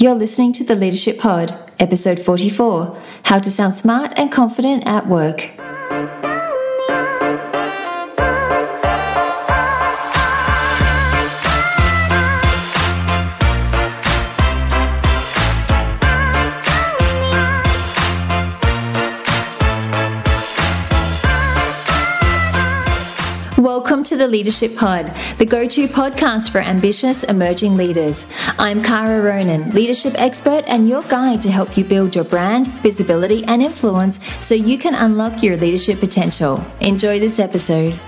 You're listening to the Leadership Pod, episode 44 How to Sound Smart and Confident at Work. To the Leadership Pod, the go to podcast for ambitious emerging leaders. I'm Kara Ronin, leadership expert and your guide to help you build your brand, visibility, and influence so you can unlock your leadership potential. Enjoy this episode.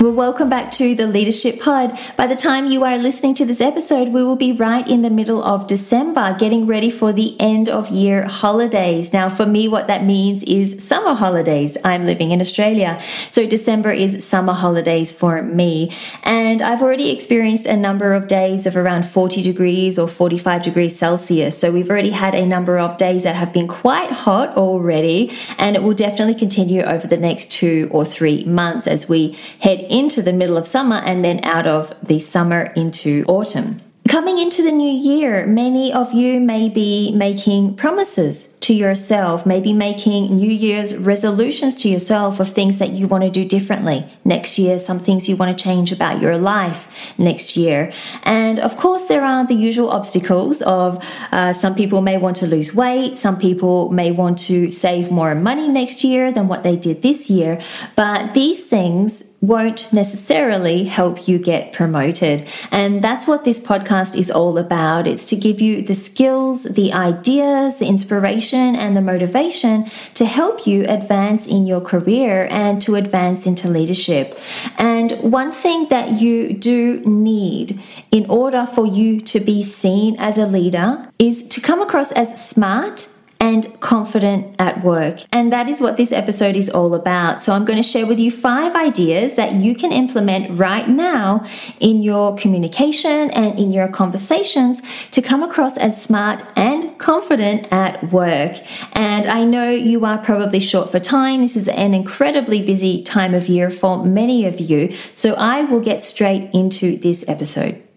Well, welcome back to the Leadership Pod. By the time you are listening to this episode, we will be right in the middle of December, getting ready for the end of year holidays. Now, for me, what that means is summer holidays. I'm living in Australia, so December is summer holidays for me. And I've already experienced a number of days of around 40 degrees or 45 degrees Celsius. So we've already had a number of days that have been quite hot already, and it will definitely continue over the next two or three months as we head into the middle of summer and then out of the summer into autumn. Coming into the new year, many of you may be making promises to yourself, maybe making New Year's resolutions to yourself of things that you want to do differently next year, some things you want to change about your life next year. And of course, there are the usual obstacles of uh, some people may want to lose weight, some people may want to save more money next year than what they did this year. But these things won't necessarily help you get promoted. And that's what this podcast is all about. It's to give you the skills, the ideas, the inspiration, and the motivation to help you advance in your career and to advance into leadership. And one thing that you do need in order for you to be seen as a leader is to come across as smart and confident at work. And that is what this episode is all about. So I'm going to share with you five ideas that you can implement right now in your communication and in your conversations to come across as smart and confident at work. And I know you are probably short for time. This is an incredibly busy time of year for many of you. So I will get straight into this episode.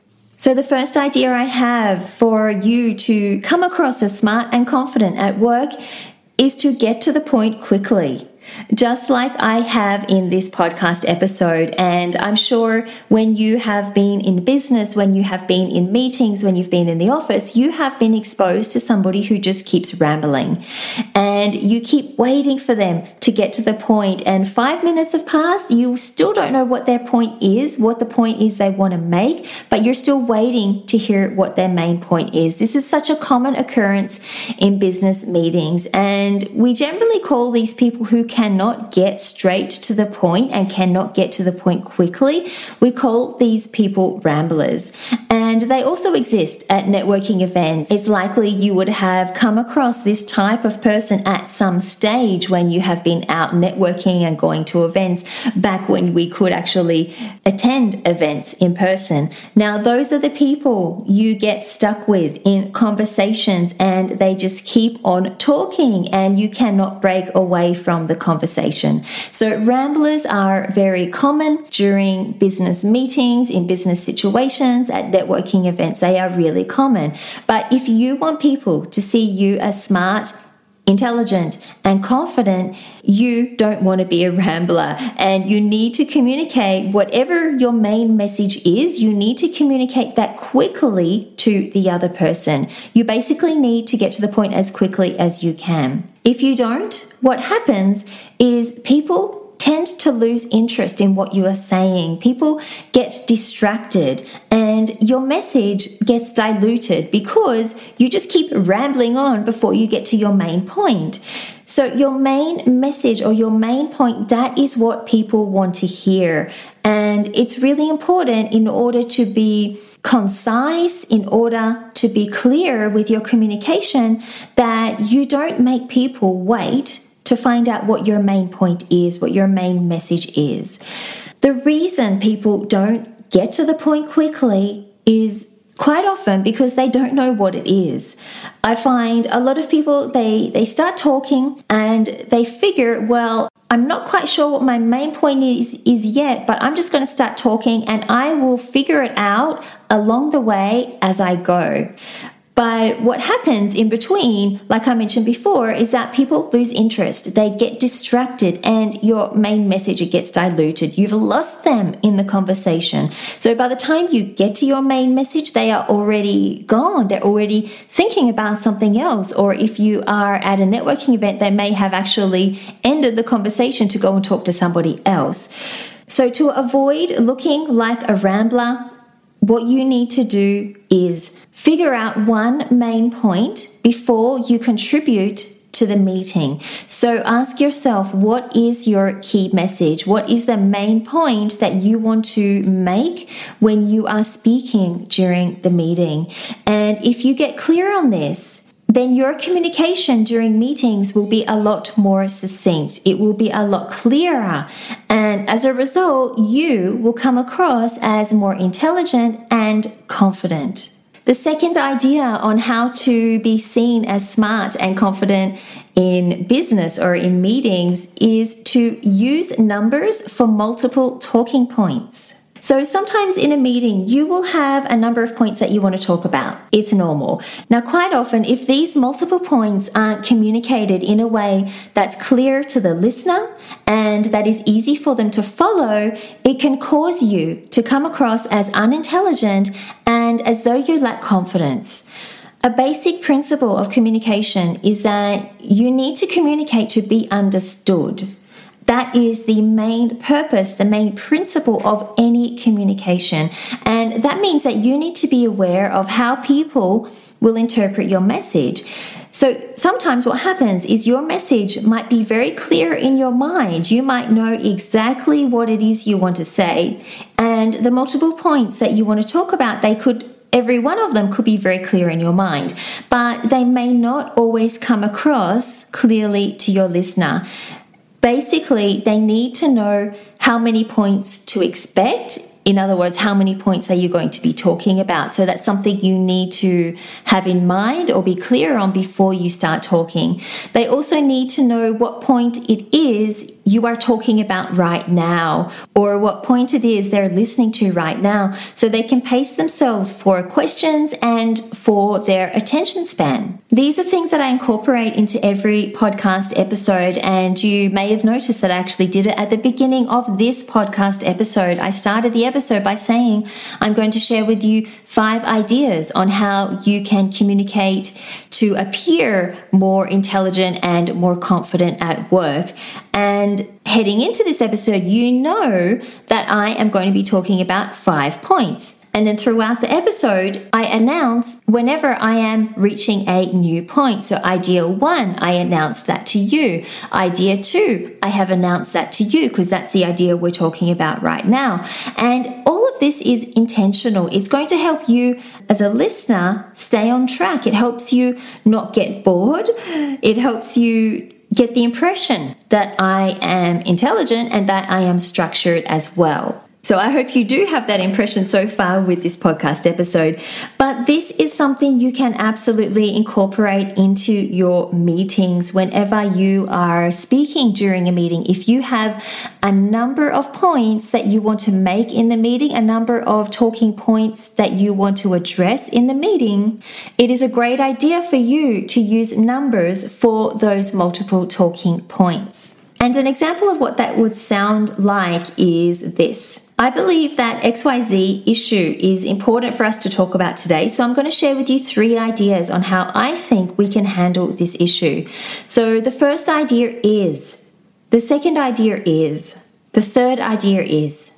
So, the first idea I have for you to come across as smart and confident at work is to get to the point quickly just like I have in this podcast episode. And I'm sure when you have been in business, when you have been in meetings, when you've been in the office, you have been exposed to somebody who just keeps rambling and you keep waiting for them to get to the point. And five minutes have passed, you still don't know what their point is, what the point is they want to make, but you're still waiting to hear what their main point is. This is such a common occurrence in business meetings. And we generally call these people who cannot get straight to the point and cannot get to the point quickly, we call these people ramblers. And they also exist at networking events. It's likely you would have come across this type of person at some stage when you have been out networking and going to events back when we could actually attend events in person. Now, those are the people you get stuck with in conversations and they just keep on talking and you cannot break away from the conversation. So, ramblers are very common during business meetings, in business situations, at networking events. They are really common. But if you want people to see you as smart, intelligent and confident, you don't want to be a rambler and you need to communicate whatever your main message is. You need to communicate that quickly to the other person. You basically need to get to the point as quickly as you can. If you don't, what happens is people tend to lose interest in what you are saying. People get distracted and your message gets diluted because you just keep rambling on before you get to your main point. So, your main message or your main point, that is what people want to hear. And it's really important in order to be concise, in order to be clear with your communication, that you don't make people wait to find out what your main point is, what your main message is. The reason people don't get to the point quickly is quite often because they don't know what it is. I find a lot of people they they start talking and they figure, well, I'm not quite sure what my main point is is yet, but I'm just going to start talking and I will figure it out along the way as I go. But what happens in between, like I mentioned before, is that people lose interest. They get distracted and your main message gets diluted. You've lost them in the conversation. So by the time you get to your main message, they are already gone. They're already thinking about something else. Or if you are at a networking event, they may have actually ended the conversation to go and talk to somebody else. So to avoid looking like a rambler, what you need to do is figure out one main point before you contribute to the meeting. So ask yourself what is your key message? What is the main point that you want to make when you are speaking during the meeting? And if you get clear on this, then your communication during meetings will be a lot more succinct. It will be a lot clearer. And as a result, you will come across as more intelligent and confident. The second idea on how to be seen as smart and confident in business or in meetings is to use numbers for multiple talking points. So sometimes in a meeting, you will have a number of points that you want to talk about. It's normal. Now, quite often, if these multiple points aren't communicated in a way that's clear to the listener and that is easy for them to follow, it can cause you to come across as unintelligent and as though you lack confidence. A basic principle of communication is that you need to communicate to be understood. That is the main purpose, the main principle of any communication. And that means that you need to be aware of how people will interpret your message. So sometimes what happens is your message might be very clear in your mind. You might know exactly what it is you want to say. And the multiple points that you want to talk about, they could every one of them could be very clear in your mind, but they may not always come across clearly to your listener basically they need to know how many points to expect in other words, how many points are you going to be talking about? So that's something you need to have in mind or be clear on before you start talking. They also need to know what point it is you are talking about right now or what point it is they're listening to right now so they can pace themselves for questions and for their attention span. These are things that I incorporate into every podcast episode, and you may have noticed that I actually did it at the beginning of this podcast episode. I started the episode by saying I'm going to share with you five ideas on how you can communicate to appear more intelligent and more confident at work. And heading into this episode, you know that I am going to be talking about five points. And then throughout the episode, I announce whenever I am reaching a new point. So, idea one, I announce that to you. Idea two, I have announced that to you because that's the idea we're talking about right now. And all of this is intentional. It's going to help you as a listener stay on track. It helps you not get bored. It helps you get the impression that I am intelligent and that I am structured as well. So I hope you do have that impression so far with this podcast episode. But this is something you can absolutely incorporate into your meetings whenever you are speaking during a meeting. If you have a number of points that you want to make in the meeting, a number of talking points that you want to address in the meeting, it is a great idea for you to use numbers for those multiple talking points. And an example of what that would sound like is this. I believe that XYZ issue is important for us to talk about today. So I'm going to share with you three ideas on how I think we can handle this issue. So the first idea is, the second idea is, the third idea is.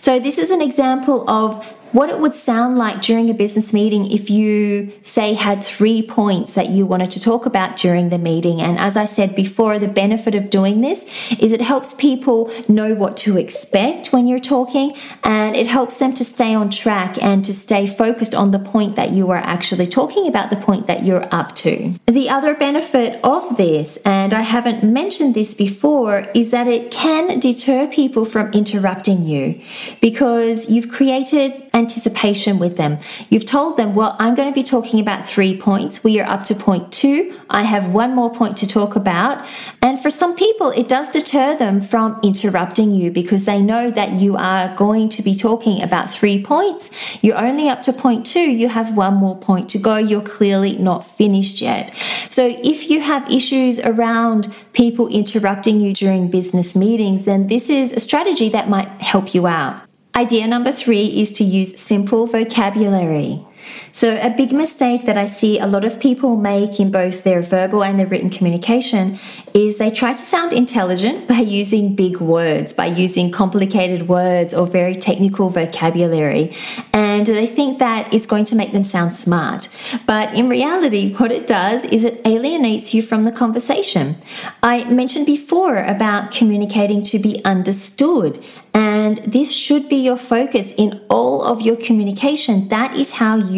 So this is an example of what it would sound like during a business meeting if you, say, had three points that you wanted to talk about during the meeting. And as I said before, the benefit of doing this is it helps people know what to expect when you're talking and it helps them to stay on track and to stay focused on the point that you are actually talking about, the point that you're up to. The other benefit of this, and I haven't mentioned this before, is that it can deter people from interrupting you because you've created anticipation with them. You've told them, well, I'm going to be talking about three points. We are up to point two. I have one more point to talk about. And for some people, it does deter them from interrupting you because they know that you are going to be talking about three points. You're only up to point two. You have one more point to go. You're clearly not finished yet. So if you have issues around people interrupting you during business meetings, then this is a strategy that might help you out. Idea number three is to use simple vocabulary. So, a big mistake that I see a lot of people make in both their verbal and their written communication is they try to sound intelligent by using big words, by using complicated words or very technical vocabulary. And they think that it's going to make them sound smart. But in reality, what it does is it alienates you from the conversation. I mentioned before about communicating to be understood. And this should be your focus in all of your communication. That is how you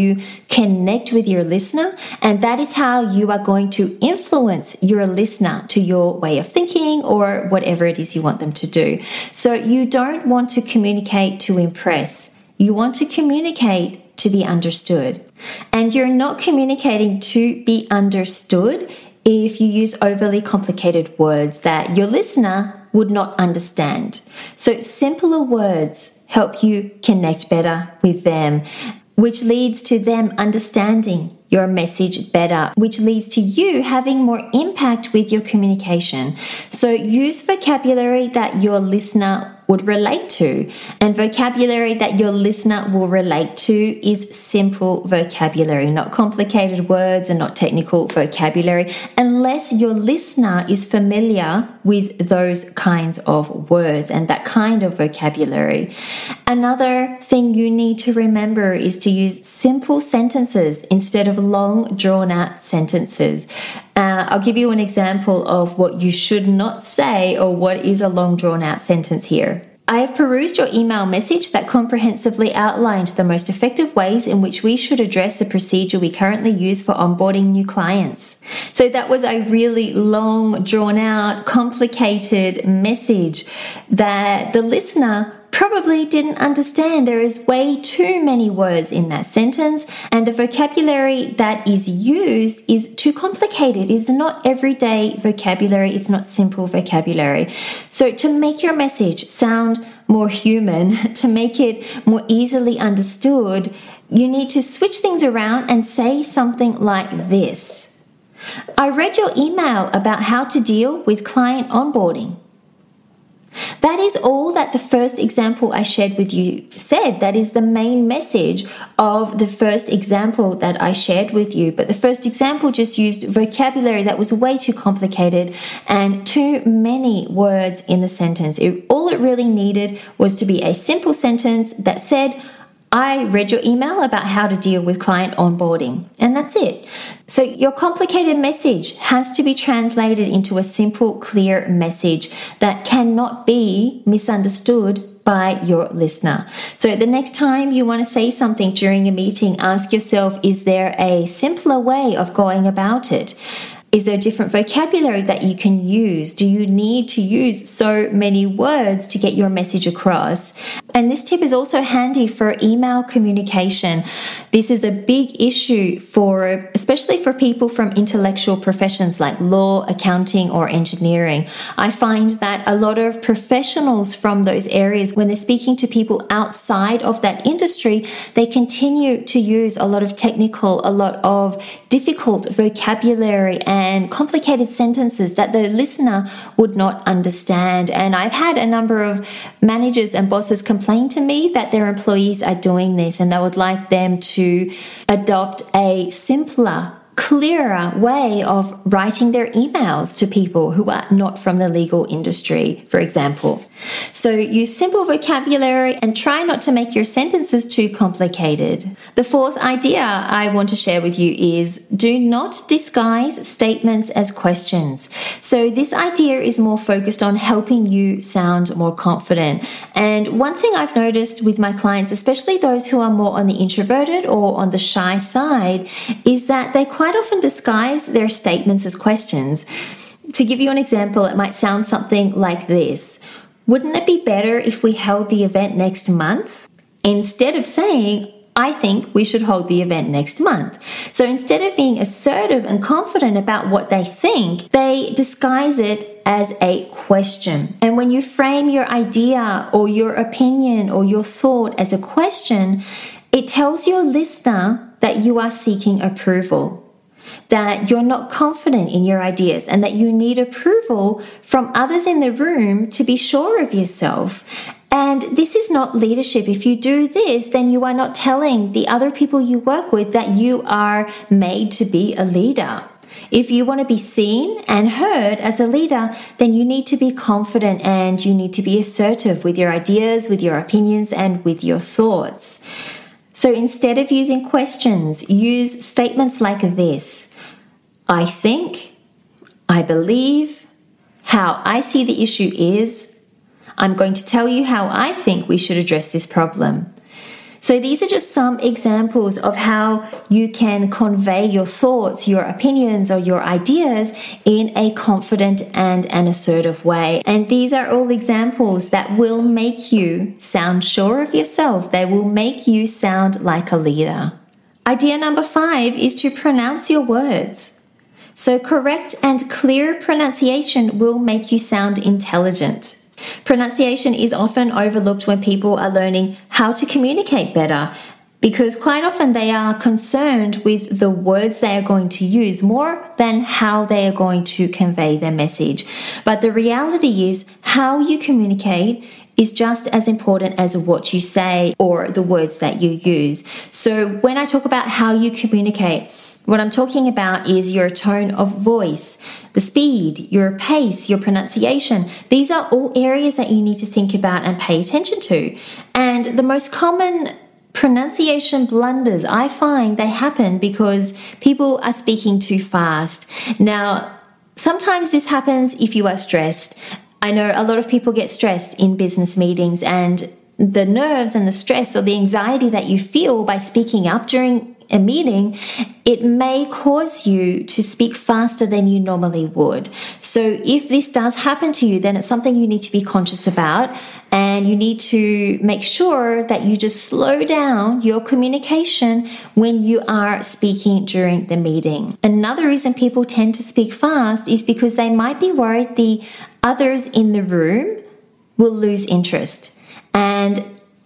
connect with your listener, and that is how you are going to influence your listener to your way of thinking or whatever it is you want them to do. So, you don't want to communicate to impress, you want to communicate to be understood. And you're not communicating to be understood if you use overly complicated words that your listener would not understand. So, simpler words help you connect better with them, which leads to them understanding your message better, which leads to you having more impact with your communication. So, use vocabulary that your listener would relate to. And vocabulary that your listener will relate to is simple vocabulary, not complicated words and not technical vocabulary, unless your listener is familiar with those kinds of words and that kind of vocabulary. Another thing you need to remember is to use simple sentences instead of long, drawn out sentences. Uh, I'll give you an example of what you should not say or what is a long drawn out sentence here. I have perused your email message that comprehensively outlined the most effective ways in which we should address the procedure we currently use for onboarding new clients. So that was a really long, drawn out, complicated message that the listener probably didn't understand there is way too many words in that sentence, and the vocabulary that is used is too complicated, is not everyday vocabulary, it's not simple vocabulary. So, to make your message sound more human, to make it more easily understood, you need to switch things around and say something like this. I read your email about how to deal with client onboarding. That is all that the first example I shared with you said. That is the main message of the first example that I shared with you. But the first example just used vocabulary that was way too complicated and too many words in the sentence. It, all it really needed was to be a simple sentence that said, I read your email about how to deal with client onboarding, and that's it. So, your complicated message has to be translated into a simple, clear message that cannot be misunderstood by your listener. So, the next time you want to say something during a meeting, ask yourself is there a simpler way of going about it? Is there different vocabulary that you can use? Do you need to use so many words to get your message across? And this tip is also handy for email communication. This is a big issue for, especially for people from intellectual professions like law, accounting, or engineering. I find that a lot of professionals from those areas, when they're speaking to people outside of that industry, they continue to use a lot of technical, a lot of difficult vocabulary and complicated sentences that the listener would not understand. And I've had a number of managers and bosses complain to me that their employees are doing this and they would like them to adopt a simpler clearer way of writing their emails to people who are not from the legal industry, for example. So use simple vocabulary and try not to make your sentences too complicated. The fourth idea I want to share with you is do not disguise statements as questions. So this idea is more focused on helping you sound more confident. And one thing I've noticed with my clients, especially those who are more on the introverted or on the shy side, is that they quite often disguise their statements as questions. To give you an example, it might sound something like this wouldn't it be better if we held the event next month? instead of saying, I think we should hold the event next month. So instead of being assertive and confident about what they think, they disguise it as a question. And when you frame your idea or your opinion or your thought as a question, it tells your listener that you are seeking approval that you're not confident in your ideas and that you need approval from others in the room to be sure of yourself. And this is not leadership. If you do this, then you are not telling the other people you work with that you are made to be a leader. If you want to be seen and heard as a leader, then you need to be confident and you need to be assertive with your ideas, with your opinions, and with your thoughts. So instead of using questions, use statements like this I think, I believe, how I see the issue is. I'm going to tell you how I think we should address this problem. So, these are just some examples of how you can convey your thoughts, your opinions, or your ideas in a confident and an assertive way. And these are all examples that will make you sound sure of yourself, they will make you sound like a leader. Idea number five is to pronounce your words. So, correct and clear pronunciation will make you sound intelligent. Pronunciation is often overlooked when people are learning how to communicate better because quite often they are concerned with the words they are going to use more than how they are going to convey their message. But the reality is, how you communicate is just as important as what you say or the words that you use. So, when I talk about how you communicate, what I'm talking about is your tone of voice, the speed, your pace, your pronunciation. These are all areas that you need to think about and pay attention to. And the most common pronunciation blunders I find they happen because people are speaking too fast. Now, sometimes this happens if you are stressed. I know a lot of people get stressed in business meetings and the nerves and the stress or the anxiety that you feel by speaking up during a meeting, it may cause you to speak faster than you normally would. So, if this does happen to you, then it's something you need to be conscious about, and you need to make sure that you just slow down your communication when you are speaking during the meeting. Another reason people tend to speak fast is because they might be worried the others in the room will lose interest. And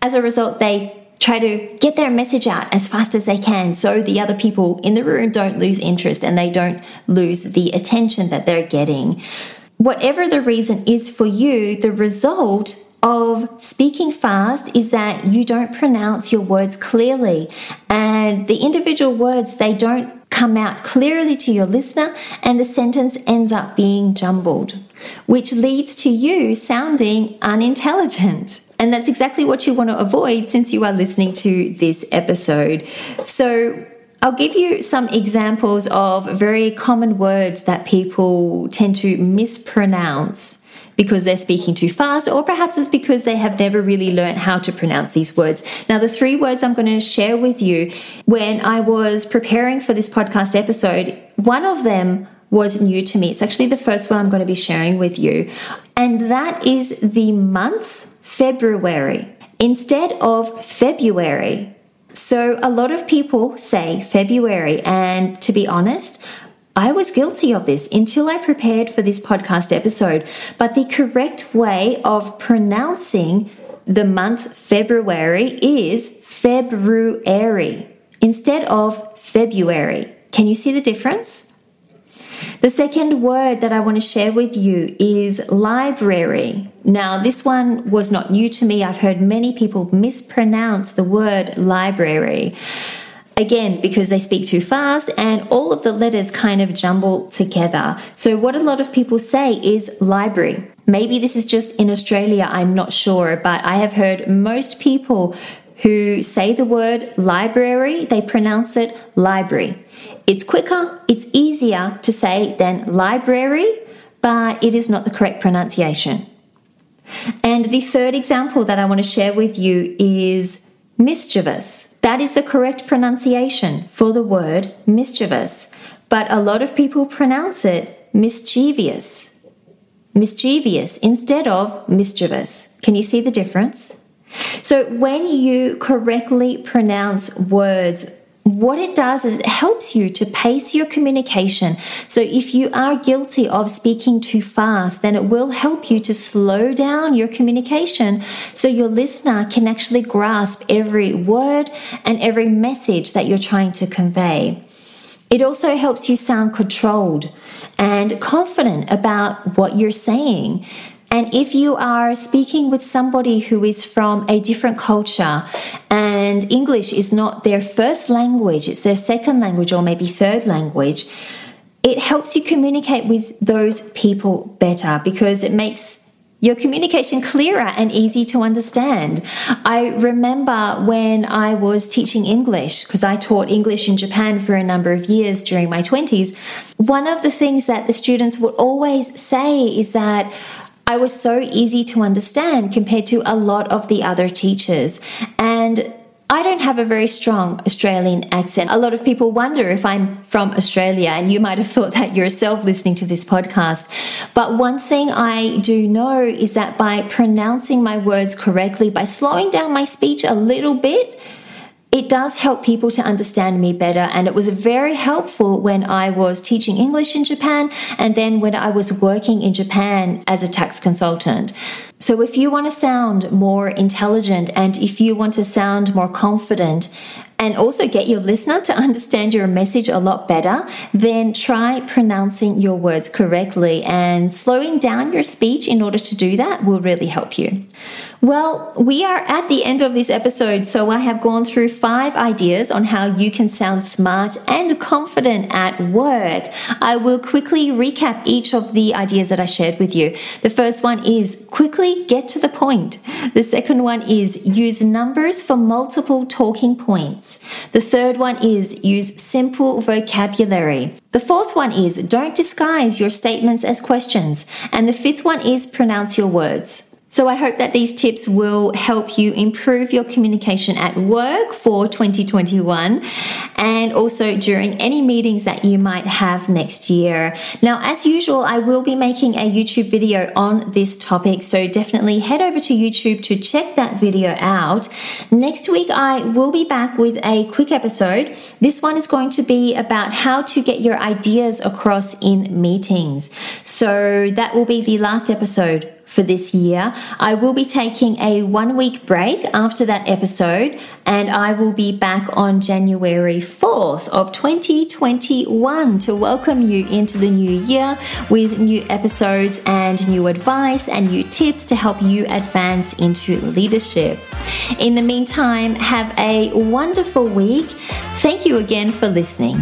as a result, they try to get their message out as fast as they can so the other people in the room don't lose interest and they don't lose the attention that they're getting. Whatever the reason is for you, the result of speaking fast is that you don't pronounce your words clearly and the individual words they don't come out clearly to your listener and the sentence ends up being jumbled which leads to you sounding unintelligent and that's exactly what you want to avoid since you are listening to this episode. So, I'll give you some examples of very common words that people tend to mispronounce because they're speaking too fast, or perhaps it's because they have never really learned how to pronounce these words. Now, the three words I'm going to share with you when I was preparing for this podcast episode, one of them was new to me. It's actually the first one I'm going to be sharing with you, and that is the month February instead of February. So a lot of people say February, and to be honest, I was guilty of this until I prepared for this podcast episode. But the correct way of pronouncing the month February is February instead of February. Can you see the difference? The second word that I want to share with you is library. Now, this one was not new to me. I've heard many people mispronounce the word library. Again, because they speak too fast and all of the letters kind of jumble together. So, what a lot of people say is library. Maybe this is just in Australia, I'm not sure, but I have heard most people who say the word library, they pronounce it library. It's quicker, it's easier to say than library, but it is not the correct pronunciation. And the third example that I want to share with you is mischievous. That is the correct pronunciation for the word mischievous, but a lot of people pronounce it mischievous. Mischievous instead of mischievous. Can you see the difference? So, when you correctly pronounce words, what it does is it helps you to pace your communication. So, if you are guilty of speaking too fast, then it will help you to slow down your communication so your listener can actually grasp every word and every message that you're trying to convey. It also helps you sound controlled and confident about what you're saying. And if you are speaking with somebody who is from a different culture and English is not their first language, it's their second language or maybe third language, it helps you communicate with those people better because it makes your communication clearer and easy to understand. I remember when I was teaching English, because I taught English in Japan for a number of years during my 20s, one of the things that the students would always say is that I was so easy to understand compared to a lot of the other teachers. And I don't have a very strong Australian accent. A lot of people wonder if I'm from Australia, and you might have thought that yourself listening to this podcast. But one thing I do know is that by pronouncing my words correctly, by slowing down my speech a little bit, it does help people to understand me better. And it was very helpful when I was teaching English in Japan and then when I was working in Japan as a tax consultant. So, if you want to sound more intelligent and if you want to sound more confident and also get your listener to understand your message a lot better, then try pronouncing your words correctly and slowing down your speech in order to do that will really help you. Well, we are at the end of this episode, so I have gone through five ideas on how you can sound smart and confident at work. I will quickly recap each of the ideas that I shared with you. The first one is quickly get to the point. The second one is use numbers for multiple talking points. The third one is use simple vocabulary. The fourth one is don't disguise your statements as questions. And the fifth one is pronounce your words. So I hope that these tips will help you improve your communication at work for 2021 and also during any meetings that you might have next year. Now, as usual, I will be making a YouTube video on this topic, so definitely head over to YouTube to check that video out. Next week, I will be back with a quick episode. This one is going to be about how to get your ideas across in meetings. So that will be the last episode for this year. I will be taking a one week break after that episode, and I will be back on January 4th of 2021 to welcome you into the new year with new episodes and new advice and new tips to help you advance into leadership. In the meantime, have a wonderful week. Thank you again for listening.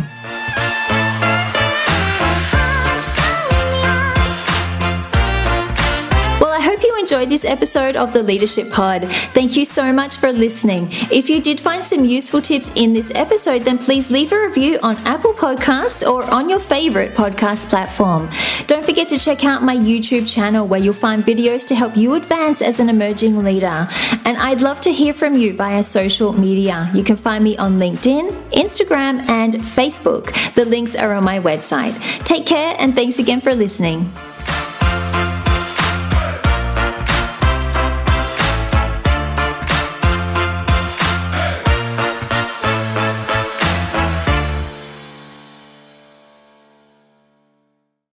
Enjoyed this episode of the Leadership Pod. Thank you so much for listening. If you did find some useful tips in this episode, then please leave a review on Apple Podcasts or on your favorite podcast platform. Don't forget to check out my YouTube channel where you'll find videos to help you advance as an emerging leader. And I'd love to hear from you via social media. You can find me on LinkedIn, Instagram, and Facebook. The links are on my website. Take care and thanks again for listening.